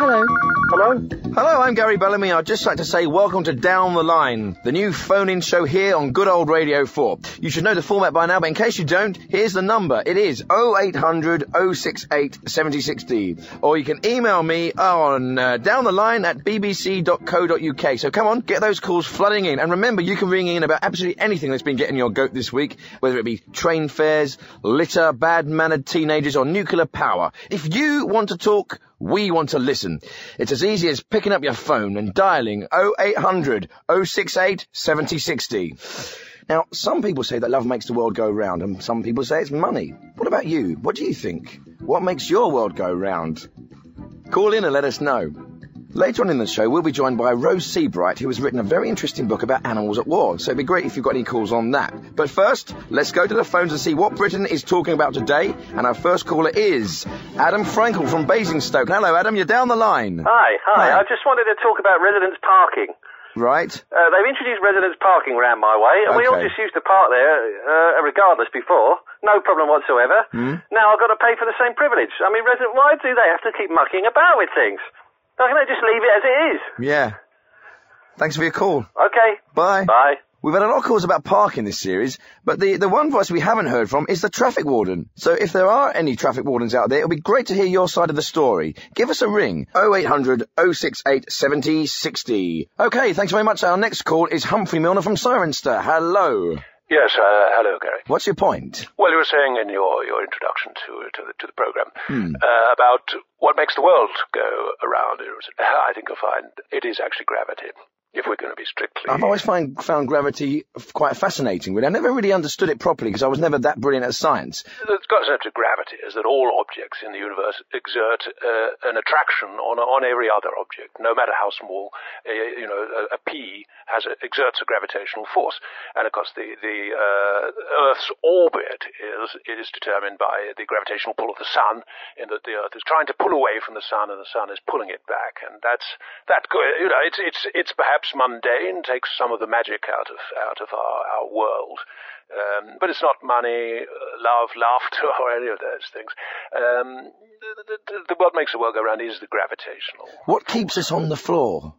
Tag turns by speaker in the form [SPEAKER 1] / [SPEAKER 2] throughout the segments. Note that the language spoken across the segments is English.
[SPEAKER 1] Hello.
[SPEAKER 2] Hello?
[SPEAKER 3] Hello, I'm Gary Bellamy. I'd just like to say welcome to Down the Line, the new phone-in show here on good old Radio 4. You should know the format by now, but in case you don't, here's the number. It is 0800 068 76D. Or you can email me on uh, down the line at bbc.co.uk. So come on, get those calls flooding in. And remember, you can ring in about absolutely anything that's been getting your goat this week, whether it be train fares, litter, bad-mannered teenagers, or nuclear power. If you want to talk, we want to listen. It's as easy as picking up your phone and dialing 0800 068 7060. Now, some people say that love makes the world go round, and some people say it's money. What about you? What do you think? What makes your world go round? Call in and let us know. Later on in the show, we'll be joined by Rose Seabright, who has written a very interesting book about animals at war, so it'd be great if you've got any calls on that. But first, let's go to the phones and see what Britain is talking about today, and our first caller is Adam Frankel from Basingstoke. Hello, Adam, you're down the line.
[SPEAKER 4] Hi, hi.
[SPEAKER 3] Hi.
[SPEAKER 4] I just wanted to talk about residence parking.
[SPEAKER 3] Right?
[SPEAKER 4] Uh, they've introduced residence parking round my way, and we all just used to park there, uh, regardless before. No problem whatsoever.
[SPEAKER 3] Hmm?
[SPEAKER 4] Now I've got to pay for the same privilege. I mean, resident, why do they have to keep mucking about with things? Can't they just leave it as it is?
[SPEAKER 3] Yeah. Thanks for your call.
[SPEAKER 4] Okay.
[SPEAKER 3] Bye.
[SPEAKER 4] Bye.
[SPEAKER 3] We've had a lot of calls about parking this series, but the, the one voice we haven't heard from is the traffic warden. So if there are any traffic wardens out there, it'll be great to hear your side of the story. Give us a ring. 0800 068 70 60. Okay, thanks very much. Our next call is Humphrey Milner from Cirencester. Hello.
[SPEAKER 5] Yes, uh, hello, Gary.
[SPEAKER 3] What's your point?
[SPEAKER 5] Well, you were saying in your, your introduction to to the, to the program
[SPEAKER 3] Hmm.
[SPEAKER 5] uh, about what makes the world go around. I think you'll find it is actually gravity. If we're going to be strictly,
[SPEAKER 3] I've always find, found gravity quite fascinating, but I never really understood it properly because I was never that brilliant at science.
[SPEAKER 5] the concept of gravity is that all objects in the universe exert uh, an attraction on on every other object, no matter how small. Uh, you know, a, a pea has a, exerts a gravitational force, and of course, the the uh, Earth's orbit is is determined by the gravitational pull of the sun, in that the Earth is trying to pull away from the sun, and the sun is pulling it back, and that's that. You know, it's it's it's perhaps mundane, takes some of the magic out of out of our our world. Um, but it's not money, uh, love, laughter, or any of those things. Um, the, the, the, what makes the world go round is the gravitational.
[SPEAKER 3] What keeps us on the floor?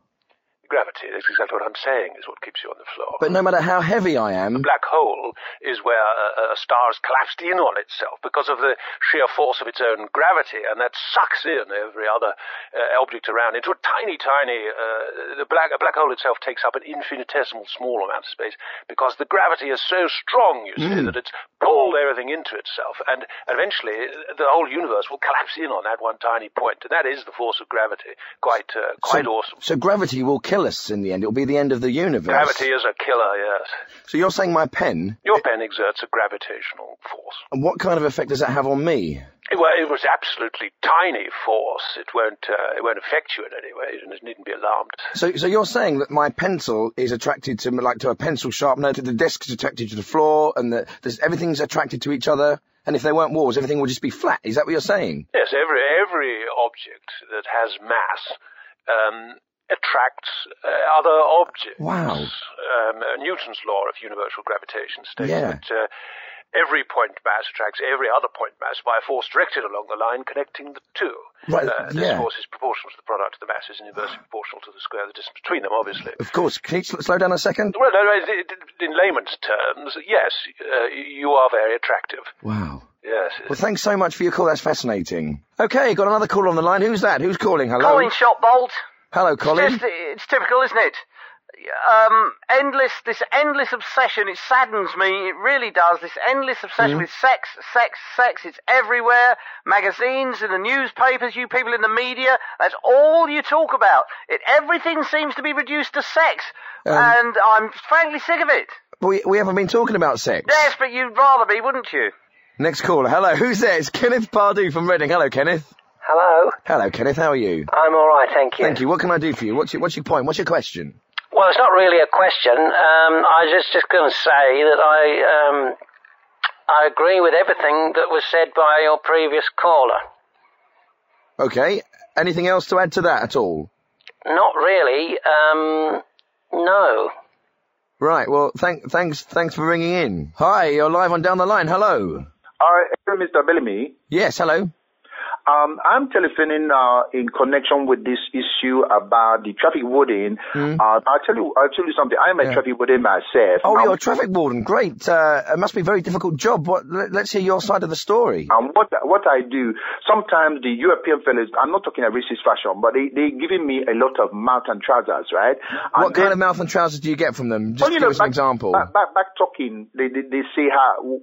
[SPEAKER 5] Gravity, that's exactly what I'm saying, is what keeps you on the floor.
[SPEAKER 3] But no matter how heavy I am,
[SPEAKER 5] A black hole is where a, a star has collapsed in on itself because of the sheer force of its own gravity, and that sucks in every other uh, object around into a tiny, tiny. Uh, the black a black hole itself takes up an infinitesimal small amount of space because the gravity is so strong, you see, that it's pulled everything into itself, and eventually uh, the whole universe will collapse in on that one tiny point, and that is the force of gravity. Quite, uh, quite
[SPEAKER 3] so,
[SPEAKER 5] awesome.
[SPEAKER 3] So gravity will kill us in the end. It'll be the end of the universe.
[SPEAKER 5] Gravity is a killer, yes.
[SPEAKER 3] So you're saying my pen?
[SPEAKER 5] Your pen exerts a gravitational force.
[SPEAKER 3] And what kind of effect does that have on me?
[SPEAKER 5] It, well, it was absolutely tiny force. It won't, uh, it won't affect you in any way. You needn't be alarmed.
[SPEAKER 3] So, so you're saying that my pencil is attracted to, like, to a pencil sharpener, to the desk is attracted to the floor, and that there's, everything's attracted to each other. And if there weren't walls, everything would just be flat. Is that what you're saying?
[SPEAKER 5] Yes, every every object that has mass um, attracts uh, other objects.
[SPEAKER 3] Wow.
[SPEAKER 5] Um, uh, Newton's law of universal gravitation states
[SPEAKER 3] Yeah.
[SPEAKER 5] that. Uh, Every point mass attracts every other point mass by a force directed along the line connecting the two.
[SPEAKER 3] Right,
[SPEAKER 5] Uh, this
[SPEAKER 3] yeah.
[SPEAKER 5] force is proportional to the product of the masses and inversely proportional to the square of the distance between them, obviously.
[SPEAKER 3] Of course. Can you sl- slow down a second?
[SPEAKER 5] Well, no, no, it- it- in layman's terms, yes, uh, you are very attractive.
[SPEAKER 3] Wow.
[SPEAKER 5] Yes.
[SPEAKER 3] Well, thanks so much for your call. That's fascinating. Okay, got another call on the line. Who's that? Who's calling? Hello.
[SPEAKER 6] Colin Shotbolt.
[SPEAKER 3] Hello, Colin.
[SPEAKER 6] Just, it's typical, isn't it? Um, endless, this endless obsession, it saddens me, it really does, this endless obsession
[SPEAKER 3] Mm.
[SPEAKER 6] with sex, sex, sex, it's everywhere, magazines, in the newspapers, you people in the media, that's all you talk about. It, everything seems to be reduced to sex,
[SPEAKER 3] Um,
[SPEAKER 6] and I'm frankly sick of it.
[SPEAKER 3] We, we haven't been talking about sex.
[SPEAKER 6] Yes, but you'd rather be, wouldn't you?
[SPEAKER 3] Next caller. Hello. Who's there? It's Kenneth Pardue from Reading. Hello, Kenneth.
[SPEAKER 7] Hello.
[SPEAKER 3] Hello, Kenneth. How are you?
[SPEAKER 7] I'm all right, thank you.
[SPEAKER 3] Thank you. What can I do for you? What's your, what's your point? What's your question?
[SPEAKER 7] Well, it's not really a question. Um, I was just just going to say that I um, I agree with everything that was said by your previous caller.
[SPEAKER 3] Okay. Anything else to add to that at all?
[SPEAKER 7] Not really. Um, no.
[SPEAKER 3] Right. Well, thank, thanks, thanks for ringing in. Hi, you're live on down the line. Hello.
[SPEAKER 2] Hi, Mr. Bellamy.
[SPEAKER 3] Yes. Hello.
[SPEAKER 1] Um, I'm telephoning uh, in connection with this issue about the traffic warden. Uh, I'll tell you, I'll tell you something. I'm a.
[SPEAKER 3] Yeah.
[SPEAKER 1] traffic warden myself.
[SPEAKER 3] Oh,
[SPEAKER 1] Um,
[SPEAKER 3] you're a traffic warden. Great. Uh, it must be a very difficult job. What? Let, let's hear your side of the story.
[SPEAKER 1] And what what I do, sometimes the European fellows. I'm not talking a racist fashion, but they they giving me a lot of mouth and trousers, right? And
[SPEAKER 3] What kind of mouth and trousers do you get from them? Just
[SPEAKER 1] Well,
[SPEAKER 3] give
[SPEAKER 1] know,
[SPEAKER 3] us an example.
[SPEAKER 1] Back, back, back talking, they, they, they say, how,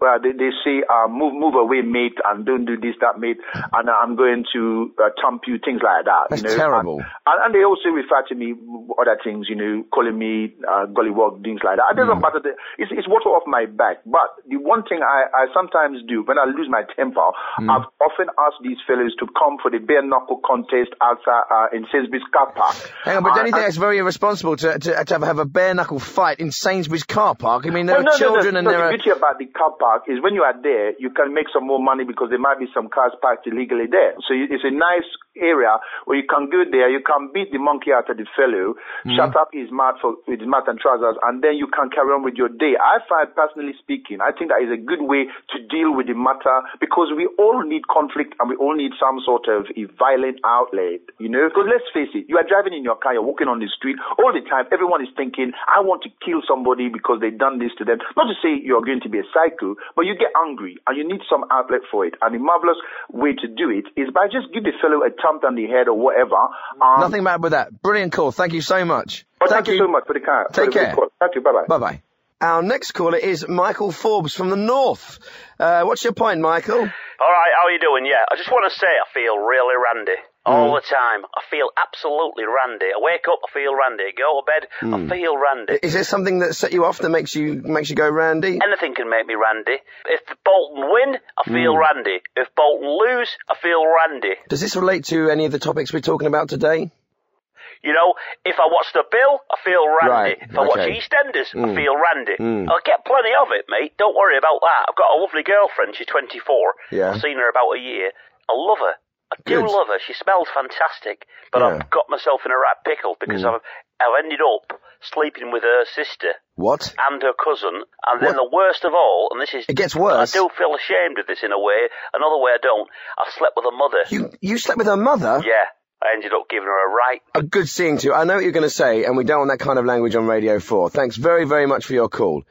[SPEAKER 1] uh, they, they say, uh, move, move away, mate, and don't do this, that, mate, and I'm going to uh, thump you, things like that.
[SPEAKER 3] That's
[SPEAKER 1] you know?
[SPEAKER 3] terrible.
[SPEAKER 1] And, and, and they also refer to me other things, you know, calling me uh, gollywog, things like that. It doesn't
[SPEAKER 3] Hmm.
[SPEAKER 1] matter. The, it's, it's water off my back. But the one thing I, I sometimes do when I lose my temper,
[SPEAKER 3] Hmm.
[SPEAKER 1] I've often asked these fellows to come for the bare knuckle contest outside uh, in Sainsbury's car park.
[SPEAKER 3] Hang on, but don't you
[SPEAKER 1] Uh,
[SPEAKER 3] think it's very irresponsible to, to, to have a bare knuckle fight in Sainsbury's car park? I mean, there
[SPEAKER 1] Well,
[SPEAKER 3] are children
[SPEAKER 1] no,
[SPEAKER 3] and
[SPEAKER 1] no,
[SPEAKER 3] there
[SPEAKER 1] the
[SPEAKER 3] are.
[SPEAKER 1] beauty about the car park is when you are there, you can make some more money because there might be some cars parked illegally there. So it's a nice area where you can go there, you can beat the monkey out of the fellow,
[SPEAKER 3] Mm-hmm.
[SPEAKER 1] shut up his mouth for, with his mouth and trousers, and then you can carry on with your day. I find, personally speaking, I think that is a good way to deal with the matter because we all need conflict and we all need some sort of a violent outlet, you know? Because let's face it, you are driving in your car, you're walking on the street, all the time, everyone is thinking, I want to kill somebody because they've done this to them. Not to say you're going to be a psycho, but you get angry and you need some outlet for it. And the marvelous way to do it is by just give the fellow a thump on the head or whatever. Um,
[SPEAKER 3] Nothing bad with that. Brilliant call. Thank you so much.
[SPEAKER 1] But thank, you so much for the car. for
[SPEAKER 3] Take
[SPEAKER 1] the
[SPEAKER 3] care.
[SPEAKER 1] call. Thank you. Bye bye.
[SPEAKER 3] Bye bye. Our next caller is Michael Forbes from the North. Uh, what's your point, Michael?
[SPEAKER 2] All right, how are you doing? Yeah, I just want to say I feel really randy all the time. I feel absolutely randy. I wake up, I feel randy. I go to bed, I feel randy.
[SPEAKER 3] Is there something that set you off that makes you makes you go randy?
[SPEAKER 2] Anything can make me randy. If Bolton win, I feel randy. If Bolton lose, I feel randy.
[SPEAKER 3] Does this relate to any of the topics we're talking about today?
[SPEAKER 2] You know, if I watch the Bill, I feel randy.
[SPEAKER 3] Right,
[SPEAKER 2] if I watch
[SPEAKER 3] okay.
[SPEAKER 2] EastEnders, I
[SPEAKER 3] Mm.
[SPEAKER 2] feel randy.
[SPEAKER 3] Mm.
[SPEAKER 2] I'll get plenty of it, mate. Don't worry about that. I've got a lovely girlfriend. She's 24.
[SPEAKER 3] Yeah.
[SPEAKER 2] I've seen her about a year. I love her. I do
[SPEAKER 3] Good.
[SPEAKER 2] love her. She smells fantastic. But
[SPEAKER 3] Yeah.
[SPEAKER 2] I've got myself in a right pickle because
[SPEAKER 3] Mm.
[SPEAKER 2] I've, I've ended up sleeping with her sister
[SPEAKER 3] What?
[SPEAKER 2] and her cousin. And then
[SPEAKER 3] What?
[SPEAKER 2] the worst of all, and this is...
[SPEAKER 3] It gets worse.
[SPEAKER 2] I do feel ashamed of this in a way. Another way I don't. I slept with her mother.
[SPEAKER 3] You you slept with her mother?
[SPEAKER 2] Yeah. I ended up giving her a right
[SPEAKER 3] A good seeing to you. I know what you're going to say, and we don't want that kind of language on Radio 4. Thanks very, very much for your call.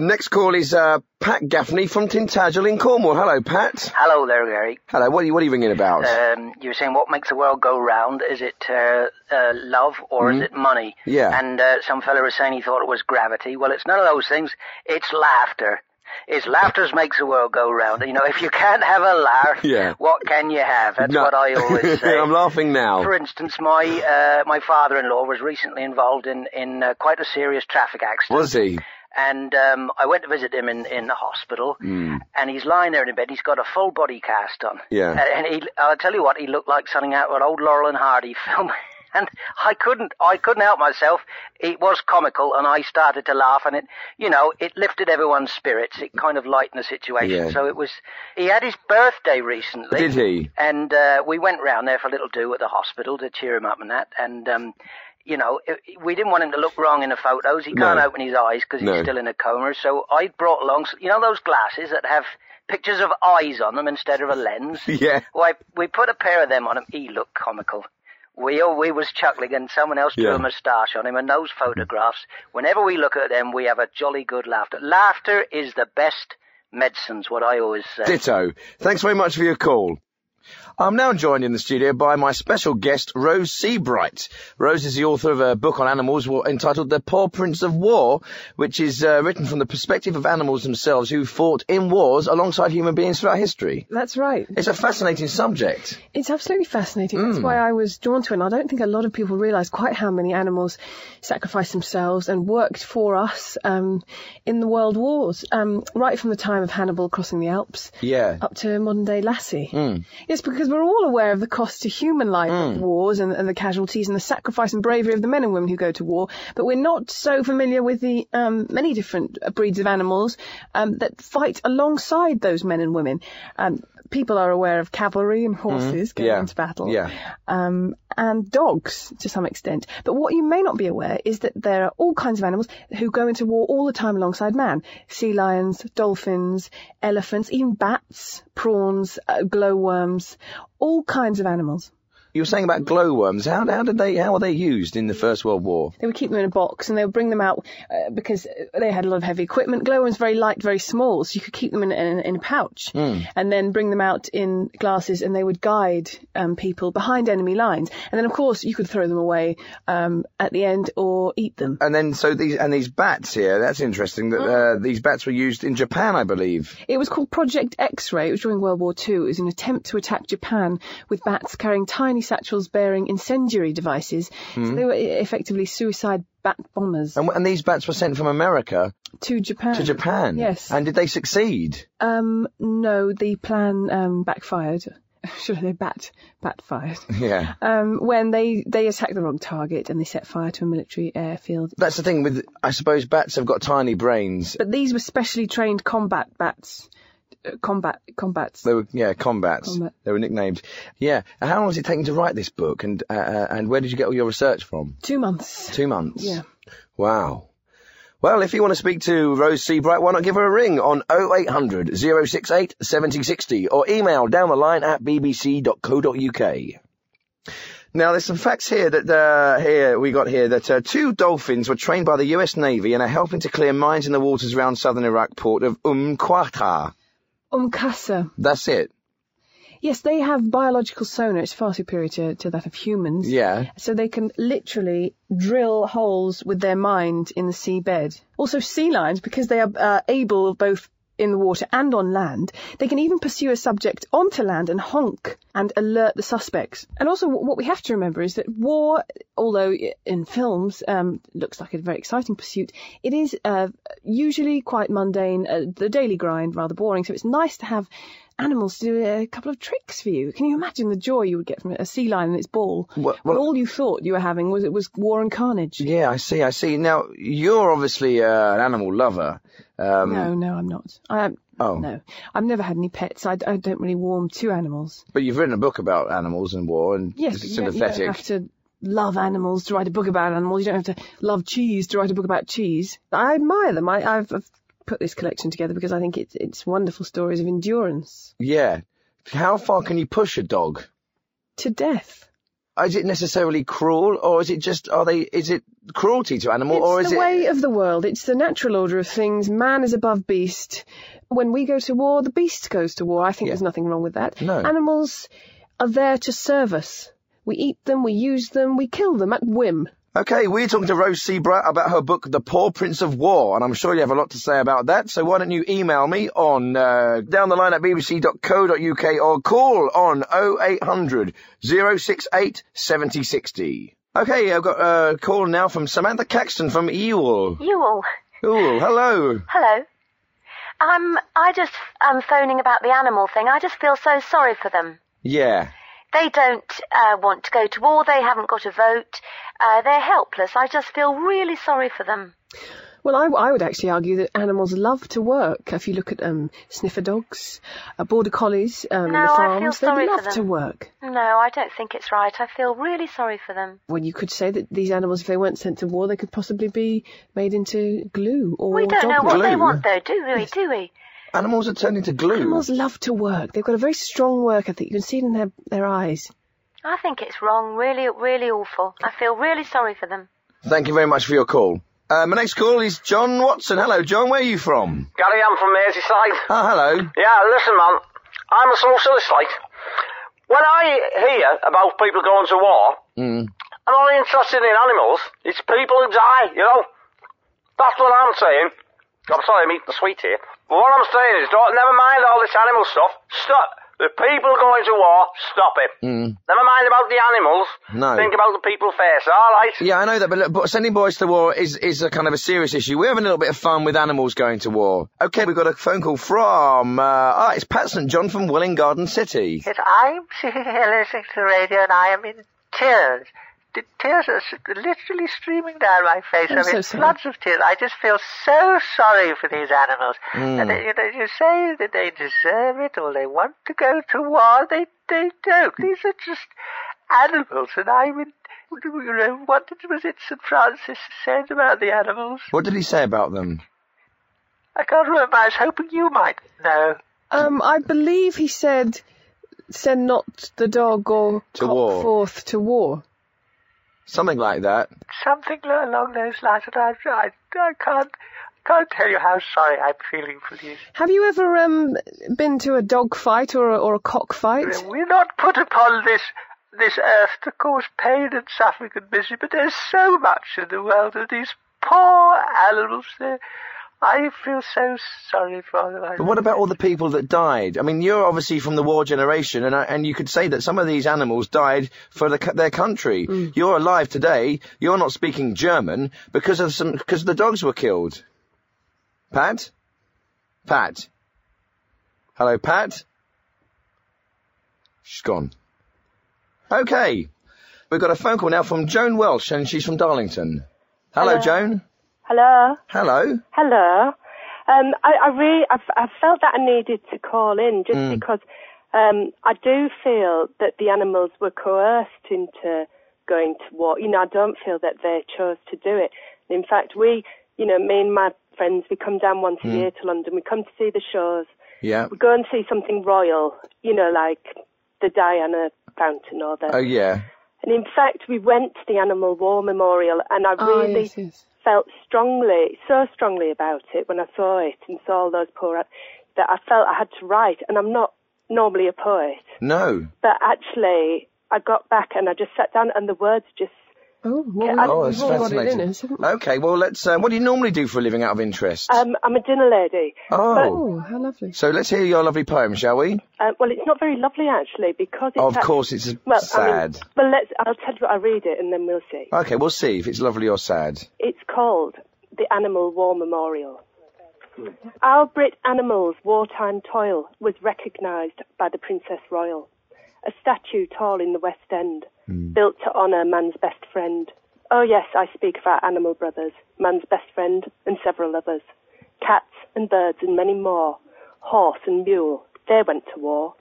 [SPEAKER 3] Next call is uh, Pat Gaffney from Tintagel in Cornwall. Hello, Pat.
[SPEAKER 8] Hello there, Gary.
[SPEAKER 3] Hello. What are you, what are you ringing about?
[SPEAKER 8] Um, you were saying what makes the world go round? Is it uh, uh, love or is it money?
[SPEAKER 3] Mm-hmm. Yeah.
[SPEAKER 8] And uh, some fella was saying he thought it was gravity. Well, it's none of those things. It's laughter. It's laughter that makes the world go round. You know, if you can't have a laugh,
[SPEAKER 3] Yeah.
[SPEAKER 8] what can you have? That's
[SPEAKER 3] No.
[SPEAKER 8] what I always say.
[SPEAKER 3] I'm laughing now.
[SPEAKER 8] For instance, my uh, my father-in-law was recently involved in in uh, quite a serious traffic accident.
[SPEAKER 3] Was he?
[SPEAKER 8] And um, I went to visit him in, in the hospital,
[SPEAKER 3] Mm.
[SPEAKER 8] and he's lying there in bed. He's got a full body cast on.
[SPEAKER 3] Yeah.
[SPEAKER 8] And, and he, I'll tell you what, he looked like something out of an old Laurel and Hardy film. And I couldn't, I couldn't help myself. It was comical, and I started to laugh, and it, you know, it lifted everyone's spirits. It kind of lightened the situation.
[SPEAKER 3] Yeah.
[SPEAKER 8] So it was. He had his birthday recently.
[SPEAKER 3] Did he?
[SPEAKER 8] And uh, we went round there for a little do at the hospital to cheer him up and that. And um, you know, it, we didn't want him to look wrong in the photos. He can't
[SPEAKER 3] No.
[SPEAKER 8] open his eyes because
[SPEAKER 3] No.
[SPEAKER 8] he's still in a coma. So I brought along, you know, those glasses that have pictures of eyes on them instead of a lens.
[SPEAKER 3] Yeah.
[SPEAKER 8] Well, I, we put a pair of them on him. He looked comical. We all, we was chuckling and someone else drew
[SPEAKER 3] Yeah.
[SPEAKER 8] a moustache on him and those photographs, whenever we look at them, we have a jolly good laughter. Laughter is the best medicines, what I always say.
[SPEAKER 3] Ditto. Thanks very much for your call. I'm now joined in the studio by my special guest, Rose Seabright. Rose is the author of a book on animals entitled The Paw Prints of War, which is uh, written from the perspective of animals themselves who fought in wars alongside human beings throughout history.
[SPEAKER 9] That's right.
[SPEAKER 3] It's a fascinating subject.
[SPEAKER 9] It's absolutely fascinating.
[SPEAKER 3] Mm.
[SPEAKER 9] That's why I was drawn to it. And I don't think a lot of people realise quite how many animals sacrificed themselves and worked for us um, in the world wars, um, right from the time of Hannibal crossing the Alps
[SPEAKER 3] Yeah.
[SPEAKER 9] up to modern day Lassie.
[SPEAKER 3] Mm.
[SPEAKER 9] Yes, because we're all aware of the cost to human life of wars and, and the casualties and the sacrifice and bravery of the men and women who go to war, but we're not so familiar with the um, many different uh, breeds of animals um, that fight alongside those men and women. Um, people are aware of cavalry and horses going
[SPEAKER 3] Yeah.
[SPEAKER 9] into battle,
[SPEAKER 3] Yeah.
[SPEAKER 9] um, and dogs to some extent. But what you may not be aware is that there are all kinds of animals who go into war all the time alongside man. Sea lions, dolphins, elephants, even bats, prawns, uh, glowworms, all kinds of animals.
[SPEAKER 3] You were saying about glowworms. How, how did they? How were they used in the First World War?
[SPEAKER 9] They would keep them in a box and they would bring them out uh, because they had a lot of heavy equipment. Glowworms very light, very small, so you could keep them in, in, in a pouch
[SPEAKER 3] Hmm.
[SPEAKER 9] and then bring them out in glasses and they would guide um, people behind enemy lines. And then of course you could throw them away um, at the end or eat them.
[SPEAKER 3] And then so these and these bats here. That's interesting. That uh, these bats were used in Japan, I believe.
[SPEAKER 9] It was called Project X-Ray. It was during World War II. It was an attempt to attack Japan with bats carrying tiny satchels bearing incendiary devices. So they were effectively suicide bat bombers
[SPEAKER 3] And, and these bats were sent from America
[SPEAKER 9] to Japan.
[SPEAKER 3] to Japan.
[SPEAKER 9] Yes.
[SPEAKER 3] And did they succeed?
[SPEAKER 9] Um, no, the plan um, backfired. Should I say bat backfired?
[SPEAKER 3] Yeah.
[SPEAKER 9] Um, when they they attacked the wrong target and they set fire to a military airfield.
[SPEAKER 3] That's the thing with. I suppose bats have got tiny brains.
[SPEAKER 9] But these were specially trained combat bats. Combat combats.
[SPEAKER 3] They were yeah combats.
[SPEAKER 9] Combat.
[SPEAKER 3] They were nicknamed. Yeah. And how long has it taken to write this book? And uh, uh, and where did you get all your research from?
[SPEAKER 9] Two months.
[SPEAKER 3] Two months.
[SPEAKER 9] Yeah.
[SPEAKER 3] Wow. Well, if you want to speak to Rose Seabright, why not give her a ring on 0800 068 7060 or email down the line at bbc.co.uk. Now, there's some facts here that uh, here we got here that uh, two dolphins were trained by the U.S. Navy and are helping to clear mines in the waters around southern Iraq port of Umm Qasr.
[SPEAKER 9] Umkasa.
[SPEAKER 3] That's it.
[SPEAKER 9] Yes, they have biological sonar. It's far superior to, to that of humans.
[SPEAKER 3] Yeah.
[SPEAKER 9] So they can literally drill holes with their mind in the seabed. Also, sea lions, because they are uh, able both in the water and on land, they can even pursue a subject onto land and honk and alert the suspects. And also, what we have to remember is that war, although in films um, looks like a very exciting pursuit, it is uh, usually quite mundane, uh, the daily grind, rather boring. So it's nice to have animals do a couple of tricks for you. Can you imagine the joy you would get from a sea lion and its ball?
[SPEAKER 3] Well-
[SPEAKER 9] when
[SPEAKER 3] well-
[SPEAKER 9] all you thought you were having was it was war and carnage.
[SPEAKER 3] Yeah, I see, I see. Now, you're obviously uh, an animal lover. Um,
[SPEAKER 9] No, no, I'm not. I am.
[SPEAKER 3] Oh.
[SPEAKER 9] No, I've never had any pets. I, I don't really warm to animals.
[SPEAKER 3] But you've written a book about animals and war and
[SPEAKER 9] Yes,
[SPEAKER 3] it's
[SPEAKER 9] but you don't, you don't have to love animals to write a book about animals. You don't have to love cheese to write a book about cheese. I admire them. I, I've, I've put this collection together because I think it's it's wonderful stories of endurance
[SPEAKER 3] Yeah. How far can you push a dog?
[SPEAKER 9] to death.
[SPEAKER 3] Is it necessarily cruel, or is it just are they? Is it cruelty to animal,
[SPEAKER 9] It's
[SPEAKER 3] or is it the
[SPEAKER 9] way of the world. It's the natural order of things. Man is above beast. When we go to war, the beast goes to war. I think
[SPEAKER 3] Yeah.
[SPEAKER 9] there's nothing wrong with that.
[SPEAKER 3] No.
[SPEAKER 9] Animals are there to serve us. We eat them, we use them, we kill them at whim.
[SPEAKER 3] Okay, we're talking to Rose Seabright about her book, The Paw Prints of War, and I'm sure you have a lot to say about that. So why don't you email me on uh, down the line at bbc.co.uk or call on 0800 068 7060. Okay, I've got a call now from Samantha Caxton from Ewell.
[SPEAKER 10] Ewell.
[SPEAKER 3] Ewell, hello.
[SPEAKER 10] Hello. Um, I just I'm phoning about the animal thing. I just feel so sorry for them.
[SPEAKER 3] Yeah.
[SPEAKER 10] They don't uh, want to go to war. They haven't got a vote. Uh, they're helpless. I just feel really sorry for them.
[SPEAKER 9] Well, I, I would actually argue that animals love to work. If you look at um, sniffer dogs, uh, border collies, um,
[SPEAKER 10] No,
[SPEAKER 9] the farms, they love to work.
[SPEAKER 10] No, I don't think it's right. I feel really sorry for them.
[SPEAKER 9] Well, you could say that these animals, if they weren't sent to war, they could possibly be made into glue or
[SPEAKER 10] we don't know what they want, though, do we? Do we?
[SPEAKER 3] Animals are turned into glue.
[SPEAKER 9] Animals love to work. They've got a very strong work ethic. You can see it in their, their eyes.
[SPEAKER 10] I think it's wrong. Really, really awful. I feel really sorry for them.
[SPEAKER 3] Thank you very much for your call. Uh, my next call is John Watson. Hello, John. Where are you from?
[SPEAKER 4] Gary, I'm from Merseyside.
[SPEAKER 3] Oh, hello.
[SPEAKER 4] Yeah, listen, man. I'm a socialist, like. When I hear about people going to war,
[SPEAKER 3] Mm.
[SPEAKER 4] I'm only interested in animals. It's people who die, you know. That's what I'm saying. I'm sorry, I'm eating the sweet here. But what I'm saying is, don't, never mind all this animal stuff. Stop. The people going to war, stop it.
[SPEAKER 3] Mm.
[SPEAKER 4] Never mind about the animals.
[SPEAKER 3] No.
[SPEAKER 4] Think about the people first, alright?
[SPEAKER 3] Yeah, I know that, but, look, but sending boys to war is, is a kind of a serious issue. We're having a little bit of fun with animals going to war. Okay, we've got a phone call from, uh, ah, it's Pat St. John from Welwyn Garden City.
[SPEAKER 11] Yes, I'm sitting here listening to the radio and I am in tears. The tears are literally streaming down my face.
[SPEAKER 9] I'm
[SPEAKER 11] I mean,
[SPEAKER 9] sorry.
[SPEAKER 11] floods of tears. I just feel so sorry for these animals.
[SPEAKER 3] Mm.
[SPEAKER 11] And they, you know, you say that they deserve it or they want to go to war. They, they don't. These are just animals. And I would, you know, what did, was it St. Francis said about the animals?
[SPEAKER 3] What did he say about them?
[SPEAKER 11] I can't remember. I was hoping you might know.
[SPEAKER 9] Um, I believe he said send not the dog or
[SPEAKER 3] To war.
[SPEAKER 9] forth to war.
[SPEAKER 3] Something like that.
[SPEAKER 11] Something along those lines. And I, I, I can't, can't tell you how sorry I'm feeling for these.
[SPEAKER 9] Have you ever um been to a dog fight or a, or a cock fight?
[SPEAKER 11] We're not put upon this this earth to cause pain and suffering and misery, but there's so much in the world of these poor animals. They're, I feel so sorry for them.
[SPEAKER 3] But what about all the people that died? I mean, you're obviously from the war generation, and I, and you could say that some of these animals died for the, their country. Mm. You're alive today. You're not speaking German because of some because the dogs were killed. Pat, Pat, hello, Pat. She's gone. Okay, we've got a phone call now from Joan Welsh, and she's from Darlington. Hello,
[SPEAKER 12] Hello.
[SPEAKER 3] Joan.
[SPEAKER 12] Hello.
[SPEAKER 3] Hello.
[SPEAKER 12] Hello. Um, I, I really, I've, I've felt that I needed to call in just
[SPEAKER 3] Mm.
[SPEAKER 12] because um, I do feel that the animals were coerced into going to war. You know, I don't feel that they chose to do it. In fact, we, you know, me and my friends, we come down once a
[SPEAKER 3] Mm.
[SPEAKER 12] year to London. We come to see the shows.
[SPEAKER 3] Yeah.
[SPEAKER 12] We go and see something royal, you know, like the Diana Fountain or the
[SPEAKER 3] Oh yeah.
[SPEAKER 12] and in fact, we went to the Animal War Memorial, and I
[SPEAKER 9] Ah,
[SPEAKER 12] really
[SPEAKER 9] yes, yes.
[SPEAKER 12] Felt strongly, so strongly about it when I saw it and saw all those poor that I felt I had to write. And I'm not normally a poet,
[SPEAKER 3] No.
[SPEAKER 12] but actually, I got back and I just sat down, and the words just
[SPEAKER 9] Oh, well,
[SPEAKER 12] I-
[SPEAKER 3] Oh, that's
[SPEAKER 9] all got it in
[SPEAKER 3] fascinating.
[SPEAKER 9] us, we?
[SPEAKER 3] Okay, well, let's. Uh, what do you normally do for a living out of interest?
[SPEAKER 12] um, I'm a dinner lady.
[SPEAKER 3] oh,
[SPEAKER 9] Oh, how lovely.
[SPEAKER 3] so let's hear your lovely poem, shall we?
[SPEAKER 12] Uh, well, it's not very lovely actually because it's
[SPEAKER 3] of
[SPEAKER 12] act-
[SPEAKER 3] course, it's
[SPEAKER 12] well,
[SPEAKER 3] sad.
[SPEAKER 12] I mean, well, let's. I'll tell you. I read it, and then we'll see.
[SPEAKER 3] Okay, we'll see if it's lovely or sad.
[SPEAKER 12] It's called the Animal War Memorial. Our Brit animals' wartime toil was recognised by the Princess Royal, a statue tall in the West End, Mm. built to honour man's best friend. Oh yes, I speak of our animal brothers, man's best friend and several others. Cats and birds and many more, horse and mule, they went to war.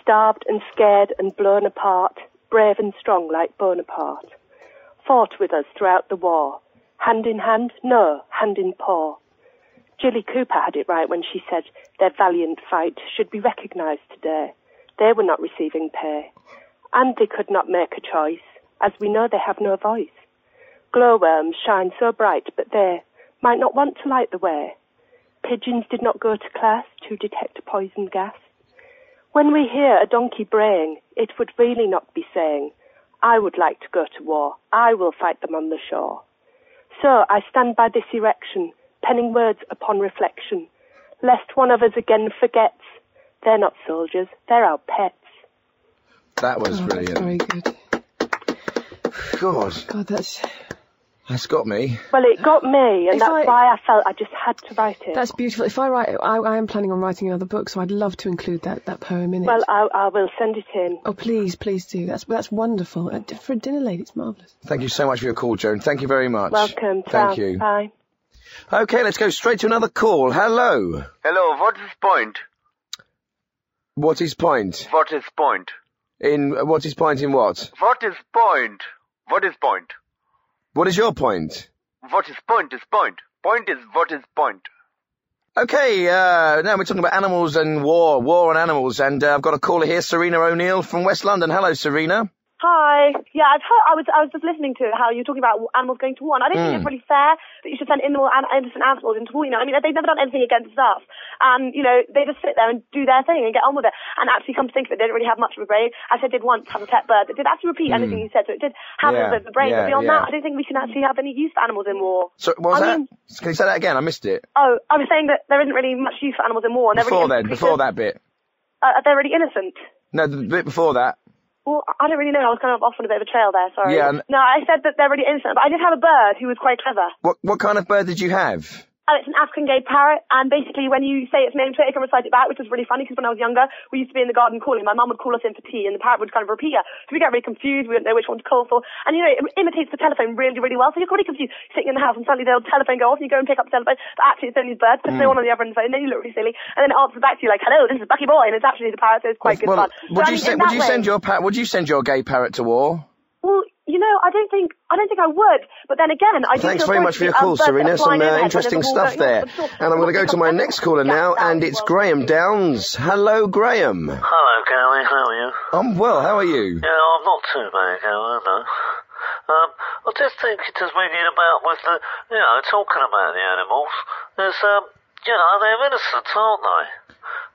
[SPEAKER 12] Starved and scared and blown apart, brave and strong like Bonaparte fought with us throughout the war. Hand in hand? No, hand in paw. Jilly Cooper had it right when she said their valiant fight should be recognised today. They were not receiving pay. And they could not make a choice, as we know they have no voice. Glowworms shine so bright, but they might not want to light the way. Pigeons did not go to class to detect poison gas. When we hear a donkey braying, it would really not be saying, I would like to go to war. I will fight them on the shore. So I stand by this erection, penning words upon reflection, lest one of us again forgets. They're not soldiers, they're our pets.
[SPEAKER 3] That was
[SPEAKER 9] Oh, that's
[SPEAKER 3] brilliant.
[SPEAKER 9] very good.
[SPEAKER 3] God,
[SPEAKER 9] God, that's
[SPEAKER 3] that's got me.
[SPEAKER 12] Well, it got me, and
[SPEAKER 9] If
[SPEAKER 12] that's
[SPEAKER 9] I-
[SPEAKER 12] why I felt I just had to write it.
[SPEAKER 9] that's beautiful. If I write, I, I am planning on writing another book, so I'd love to include that, that poem in it.
[SPEAKER 12] Well, I, I will send it in.
[SPEAKER 9] oh, please, please do. That's that's wonderful. Uh, For a dinner lady, it's marvellous.
[SPEAKER 3] Thank you so much for your call, Joan. Thank you very much.
[SPEAKER 12] Welcome.
[SPEAKER 3] Thank
[SPEAKER 12] Ciao.
[SPEAKER 3] you.
[SPEAKER 12] Bye.
[SPEAKER 3] Okay, let's go straight to another call. Hello.
[SPEAKER 13] Hello, what is point?
[SPEAKER 3] What is point?
[SPEAKER 13] What is point?
[SPEAKER 3] In what is point in what?
[SPEAKER 13] What is point? What is point?
[SPEAKER 3] What is your point?
[SPEAKER 13] What is point is point. Point is what is point.
[SPEAKER 3] Okay, uh, now we're talking about animals and war, war on animals, and uh, I've got a caller here, Serena O'Neill from West London. Hello, Serena.
[SPEAKER 14] Hi. Yeah, I've heard, I was I was just listening to how you're talking about animals going to war, and I don't think
[SPEAKER 3] Mm.
[SPEAKER 14] it's really fair that you should send animal, innocent animals into war. You know, I mean, they've never done anything against us, and you know, they just sit there and do their thing and get on with it. And actually, come to think of it, they don't really have much of a brain. As I did once have a pet bird that did actually repeat
[SPEAKER 3] Mm.
[SPEAKER 14] anything you said, so it did have
[SPEAKER 3] Yeah,
[SPEAKER 14] a bit of a brain.
[SPEAKER 3] yeah,
[SPEAKER 14] but beyond
[SPEAKER 3] yeah.
[SPEAKER 14] that, I don't think we can actually have any use for animals in war.
[SPEAKER 3] So, what was
[SPEAKER 14] I
[SPEAKER 3] that?
[SPEAKER 14] mean-
[SPEAKER 3] Can you say that again? I missed it.
[SPEAKER 14] Oh, I was saying that there isn't really much use for animals in war, and
[SPEAKER 3] Before
[SPEAKER 14] really
[SPEAKER 3] then, before that bit.
[SPEAKER 14] Uh, they're really innocent.
[SPEAKER 3] No, the bit before that.
[SPEAKER 14] Well, I don't really know. I was kind of off on a bit of a trail there. Sorry.
[SPEAKER 3] Yeah, and-
[SPEAKER 14] No, I said that they're really innocent, but I did have a bird who was quite clever.
[SPEAKER 3] What what kind of bird did you have?
[SPEAKER 14] And it's an African gay parrot, and basically when you say its name to it, it can recite it back, which was really funny because when I was younger, we used to be in the garden calling. My mum would call us in for tea, and the parrot would kind of repeat her. So we get really confused. We don't know which one to call for. And you know, it imitates the telephone really, really well. So you're really confused. You're sitting in the house, and suddenly the old telephone go off, and you go and pick up the telephone, but actually it's only the bird, puts
[SPEAKER 3] Mm.
[SPEAKER 14] no one on the other end of the phone, and then you look really silly, and then it answers back to you like, "Hello, this is Bucky Boy," and it's actually the parrot, so it's quite good
[SPEAKER 3] well,
[SPEAKER 14] fun.
[SPEAKER 3] would
[SPEAKER 14] So, I
[SPEAKER 3] you
[SPEAKER 14] mean,
[SPEAKER 3] send would you
[SPEAKER 14] way-
[SPEAKER 3] send your pa- would you send your gay parrot to war?
[SPEAKER 14] Well, you know, know, I don't think I don't think I would. But then again, I do
[SPEAKER 3] Thanks
[SPEAKER 14] feel
[SPEAKER 3] very
[SPEAKER 14] sorry
[SPEAKER 3] much for your
[SPEAKER 14] the, um,
[SPEAKER 3] call,
[SPEAKER 14] birds that are
[SPEAKER 3] Serena. Some uh, interesting
[SPEAKER 14] there's a war
[SPEAKER 3] stuff there. And I'm going to go to my next caller now, and it's Graham Downs. Hello, Graham.
[SPEAKER 15] Hello, Gary. How are you?
[SPEAKER 3] I'm well. How are you?
[SPEAKER 15] Yeah, I'm not too bad, Gary. No. Um, I just think it is ringing about with the, you know, talking about the animals. There's, um, you know, they're innocent, aren't they?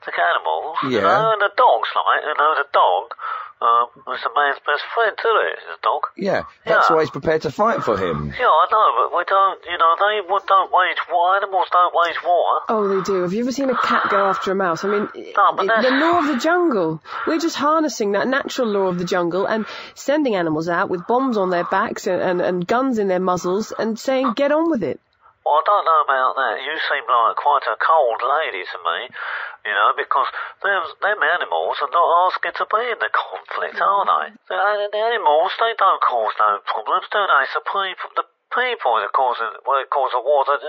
[SPEAKER 15] The animals, you
[SPEAKER 3] Yeah.
[SPEAKER 15] know, and the dogs, like, you know, the dog, um, is the man's best friend, isn't it? The dog.
[SPEAKER 3] Yeah, that's
[SPEAKER 15] Yeah.
[SPEAKER 3] why he's prepared to fight for him.
[SPEAKER 15] Yeah, I know, but we don't, you know, they don't wage war. Animals don't wage war.
[SPEAKER 9] Oh, they do. Have you ever seen a cat go after a mouse? I mean,
[SPEAKER 15] No, but
[SPEAKER 9] it-
[SPEAKER 15] that's-
[SPEAKER 9] the law of the jungle. We're just harnessing that natural law of the jungle and sending animals out with bombs on their backs and, and, and guns in their muzzles and saying, get on with it.
[SPEAKER 15] Well, I don't know about that. You seem like quite a cold lady to me, you know, because them, them animals are not asking to be in the conflict, are they? The, the animals, they don't cause no problems, do they? The people, the people that cause, well, cause the war. That,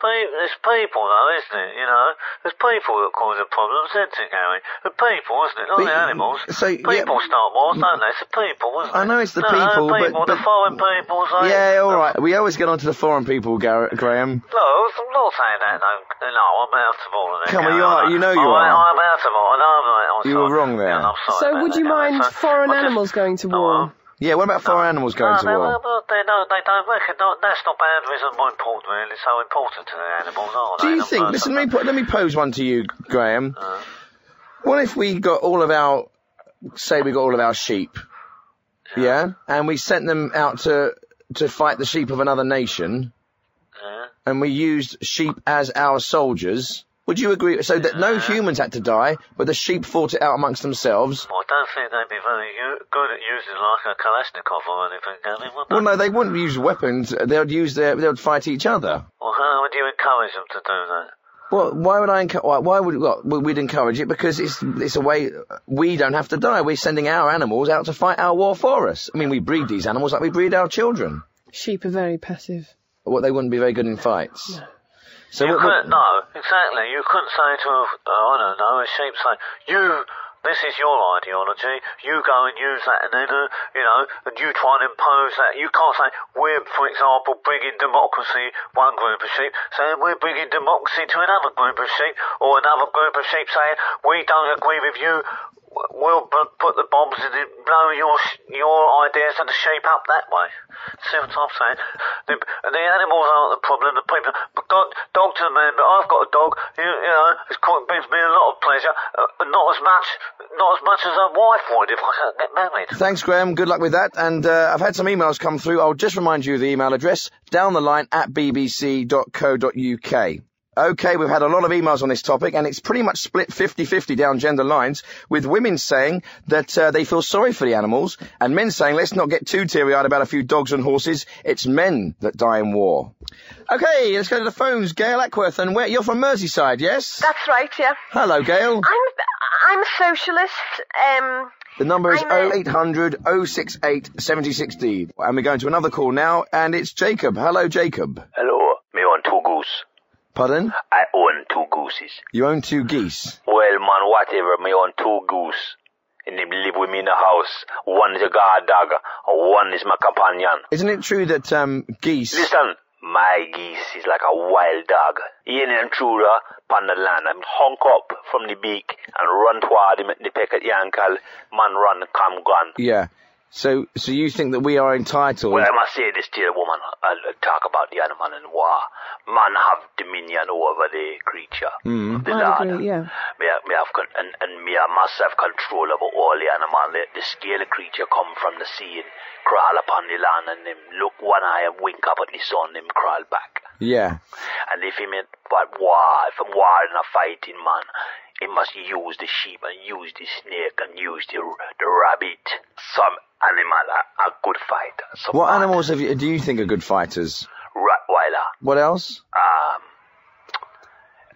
[SPEAKER 15] pe- it's people, though, isn't it? You know, there's people that cause the problems, isn't it, Gary? The people, isn't it? Not the animals.
[SPEAKER 3] so, yeah-
[SPEAKER 15] people start wars, don't they? It's the people, isn't it?
[SPEAKER 3] I know it's the
[SPEAKER 15] No,
[SPEAKER 3] people, but-
[SPEAKER 15] people, the
[SPEAKER 3] but-
[SPEAKER 15] foreign people, say.
[SPEAKER 3] Yeah, all right. We always get on to the foreign people, Gar- Graham.
[SPEAKER 15] No, I'm not saying that. No, no I'm out of all of order.
[SPEAKER 3] Come on,
[SPEAKER 15] Gary.
[SPEAKER 3] you are- you know you
[SPEAKER 15] I,
[SPEAKER 3] are.
[SPEAKER 15] I'm out of order. No, I'm, I'm
[SPEAKER 3] You were wrong there.
[SPEAKER 15] Yeah, I'm sorry
[SPEAKER 9] So would you
[SPEAKER 15] Gary.
[SPEAKER 9] mind
[SPEAKER 15] So,
[SPEAKER 9] foreign
[SPEAKER 15] I just-
[SPEAKER 9] animals going to oh, war?
[SPEAKER 3] Yeah, what about foreign animals going
[SPEAKER 15] no,
[SPEAKER 3] to
[SPEAKER 15] they,
[SPEAKER 3] war?
[SPEAKER 15] well, they, no, they don't reckon no, national boundaries are more important, really, so important to the animals, aren't
[SPEAKER 3] Do you think? Listen, let me, put, let me pose one to you, Graham.
[SPEAKER 15] Uh.
[SPEAKER 3] What if we got all of our, say, we got all of our sheep, yeah, and we sent them out to to fight the sheep of another nation,
[SPEAKER 15] Yeah.
[SPEAKER 3] and we used sheep as our soldiers? Would you agree? So that no humans had to die, but the sheep fought it out amongst themselves.
[SPEAKER 15] I don't think they'd be very u- good at using like a Kalashnikov or anything, Gary, would they?
[SPEAKER 3] Well, no, they wouldn't use weapons. They would use their. They would fight each other.
[SPEAKER 15] Well, how would you encourage them to do that?
[SPEAKER 3] Well, why would I encourage? Why, why would well, we'd encourage it? Because it's it's a way we don't have to die. We're sending our animals out to fight our war for us. I mean, we breed these animals like we breed our children.
[SPEAKER 9] Sheep are very passive.
[SPEAKER 3] What they wouldn't be very good in fights. So
[SPEAKER 15] you
[SPEAKER 3] what, what-
[SPEAKER 15] couldn't, no, exactly. You couldn't say to a, uh, I don't know, a sheep say, you, this is your ideology, you go and use that, and then, uh, you know, and you try and impose that. You can't say, we're, for example, bringing democracy, one group of sheep, saying we're bringing democracy to another group of sheep, or another group of sheep saying, we don't agree with you, we'll put the bombs in blow your, your ideas and shape up that way. See what I'm saying? The, the animals aren't the problem, the people. But God, dog to the man, but I've got a dog, you, you know, it's quite, brings me a lot of pleasure, uh, not as much, not as much as a wife would if I could get married.
[SPEAKER 3] Thanks, Graham. Good luck with that. And uh, I've had some emails come through. I'll just remind you of the email address down the line at bbc.co.uk. Okay, we've had a lot of emails on this topic, and it's pretty much split 50-50 down gender lines, with women saying that uh, they feel sorry for the animals, and men saying, let's not get too teary-eyed about a few dogs and horses. It's men that die in war. Okay, let's go to the phones. Gail Ackworth, and where? You're from Merseyside, yes?
[SPEAKER 16] That's right, yeah.
[SPEAKER 3] Hello, Gail.
[SPEAKER 16] I'm I'm a socialist. Um,
[SPEAKER 3] The number is
[SPEAKER 16] I'm
[SPEAKER 3] 0800 068 76D. And we're going to another call now, and it's Jacob. Hello, Jacob.
[SPEAKER 17] Hello, me own two goose.
[SPEAKER 3] Pardon?
[SPEAKER 17] I own two gooses.
[SPEAKER 3] You own two geese.
[SPEAKER 17] Well, man, whatever, me own two goose. And they live with me in the house. One is a guard dog, and one is my companion.
[SPEAKER 3] Isn't it true that um, geese...
[SPEAKER 17] Listen, my geese is like a wild dog. He an intruder upon the land. I'm hunk up from the beak and run toward him at the peck at the ankle. Man run, come gone.
[SPEAKER 3] Yeah. So, so you think that we are entitled...
[SPEAKER 17] Well, I must say this to you, woman. I'll talk about the animal in war. Man have dominion over the creature.
[SPEAKER 3] Mm.
[SPEAKER 17] The
[SPEAKER 9] I
[SPEAKER 17] Lord.
[SPEAKER 9] agree, yeah.
[SPEAKER 17] Me, have- me have con- and, and me have must have control over all the animal. The, the scale creature come from the sea and crawl upon the land and them look one eye and wink up at the sun, them crawl back.
[SPEAKER 3] Yeah.
[SPEAKER 17] And if he meant but war, if I'm warring a fighting man, he must use the sheep and use the snake and use the, the rabbit. Some animal are, are good fighters. Some
[SPEAKER 3] What animals have you, do you think are good fighters?
[SPEAKER 17] Rottweiler.
[SPEAKER 3] What else?
[SPEAKER 17] Um,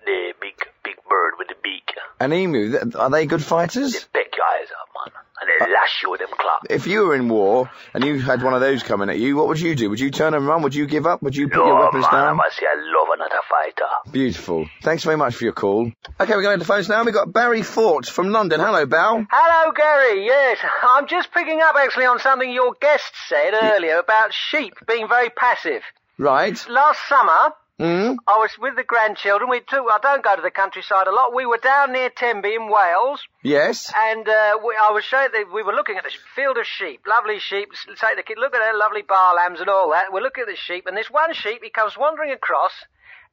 [SPEAKER 17] the big, big bird with the beak.
[SPEAKER 3] An emu. Are they good fighters?
[SPEAKER 17] Peck your eyes up, man. And they lash you with them claws.
[SPEAKER 3] If you were in war and you had one of those coming at you, what would you do? Would you turn and run? Would you give up? Would you put your weapons
[SPEAKER 17] man, I
[SPEAKER 3] down?
[SPEAKER 17] must say I love another fighter.
[SPEAKER 3] Beautiful. Thanks very much for your call. Okay, we're going to the phones now. We've got Barry Fort from London. Hello, Bal.
[SPEAKER 8] Hello, Gary. Yes, I'm just picking up actually on something your guest said earlier about sheep being very passive.
[SPEAKER 3] Right.
[SPEAKER 8] Last summer,
[SPEAKER 3] Mm.
[SPEAKER 8] I was with the grandchildren. We took. I don't go to the countryside a lot. We were down near Tenby in Wales,
[SPEAKER 3] Yes.
[SPEAKER 8] and uh, we, I was showing. The, we were looking at the field of sheep, lovely sheep. Take the kid, look at their lovely bar lambs and all that. We're looking at the sheep, and this one sheep, he comes wandering across,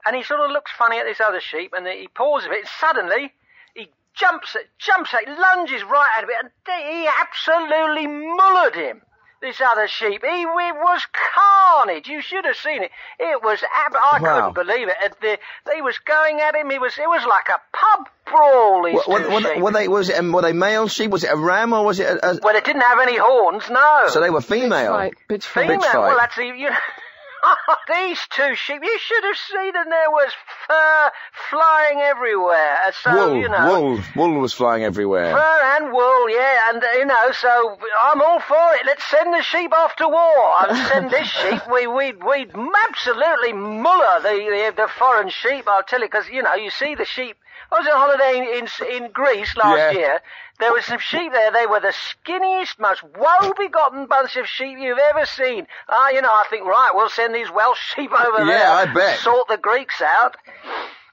[SPEAKER 8] and he sort of looks funny at this other sheep, and he paws a bit. And suddenly, he jumps, at, jumps, at, lunges right at it, and he absolutely mullered him. This other sheep, he it was carnage. You should have seen it. It was, ab- I
[SPEAKER 3] Wow.
[SPEAKER 8] couldn't believe it. And the, he was going at him. It was, it was like a pub brawl. These
[SPEAKER 3] Were,
[SPEAKER 8] two
[SPEAKER 3] were,
[SPEAKER 8] sheep.
[SPEAKER 3] were they was it were they male sheep? Was it a ram or was it a, a
[SPEAKER 8] Well, it didn't have any horns, no.
[SPEAKER 3] so they were female?
[SPEAKER 9] Bitch
[SPEAKER 8] Female.
[SPEAKER 3] Bitch fight.
[SPEAKER 8] Well, that's you know, these two sheep. You should have seen them. There was fur flying everywhere. So
[SPEAKER 3] wool,
[SPEAKER 8] you know.
[SPEAKER 3] wool, wool was flying everywhere.
[SPEAKER 8] Fur and wool, yeah, and uh, you know, so I'm all for it. Let's send the sheep off to war. I'd send this sheep. We we'd we'd absolutely muller the the, the foreign sheep. I'll tell you, because you know, you see the sheep. I was on holiday in in, in Greece last
[SPEAKER 3] Yeah.
[SPEAKER 8] year. There was some sheep there. They were the skinniest, most woe-begotten bunch of sheep you've ever seen. Ah, you know, I think, right, we'll send these Welsh sheep over there.
[SPEAKER 3] Yeah, I bet.
[SPEAKER 8] Sort the Greeks out.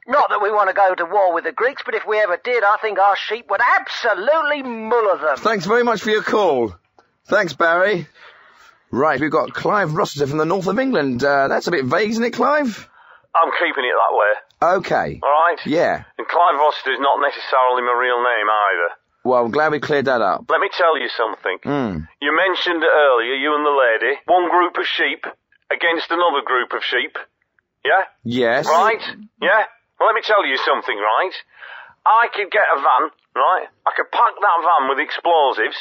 [SPEAKER 8] Not that we want to go to war with the Greeks, but if we ever did, I think our sheep would absolutely muller them.
[SPEAKER 3] Thanks very much for your call. Thanks, Barry. Right, we've got Clive Rossiter from the north of England. Uh, that's a bit vague, isn't it, Clive?
[SPEAKER 18] I'm keeping it that way.
[SPEAKER 3] Okay.
[SPEAKER 18] All right.
[SPEAKER 3] Yeah.
[SPEAKER 18] And Clive Rossiter is not necessarily my real name either.
[SPEAKER 3] Well, I'm glad we cleared that up.
[SPEAKER 18] Let me tell you something.
[SPEAKER 3] Mm.
[SPEAKER 18] You mentioned earlier, you and the lady, one group of sheep against another group of sheep. Yeah?
[SPEAKER 3] Yes.
[SPEAKER 18] Right? Yeah? Well, let me tell you something, right? I could get a van, right? I could pack that van with explosives.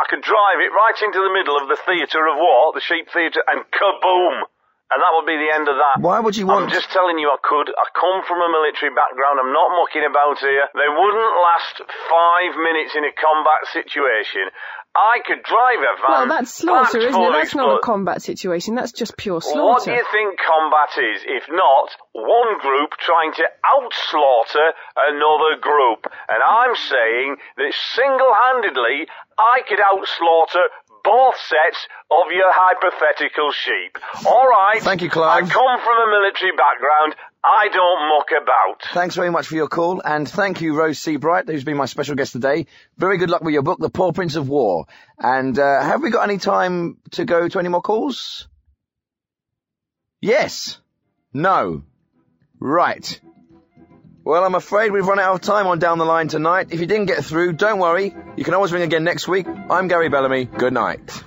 [SPEAKER 18] I could drive it right into the middle of the theatre of war, the sheep theatre, and kaboom! And that would be the end of that.
[SPEAKER 3] Why would you want?
[SPEAKER 18] I'm just telling you I could. I come from a military background. I'm not mucking about here. They wouldn't last five minutes in a combat situation. I could drive a van.
[SPEAKER 9] Well, that's slaughter,
[SPEAKER 18] packed
[SPEAKER 9] isn't it?
[SPEAKER 18] of
[SPEAKER 9] That's not a combat situation. That's just pure slaughter.
[SPEAKER 18] What do
[SPEAKER 9] slaughter.
[SPEAKER 18] you think combat is, if not one group trying to outslaughter another group? And I'm saying that single-handedly, I could outslaughter both sets of your hypothetical sheep. All right.
[SPEAKER 3] Thank you, Clive.
[SPEAKER 18] I come from a military background. I don't muck about.
[SPEAKER 3] Thanks very much for your call, and thank you, Rose Seabright, who's been my special guest today. Very good luck with your book, The Paw Prints of War. And uh, have we got any time to go to any more calls? Yes. No. Right. Well, I'm afraid we've run out of time on Down the Line tonight. If you didn't get through, don't worry. You can always ring again next week. I'm Gary Bellamy. Good night.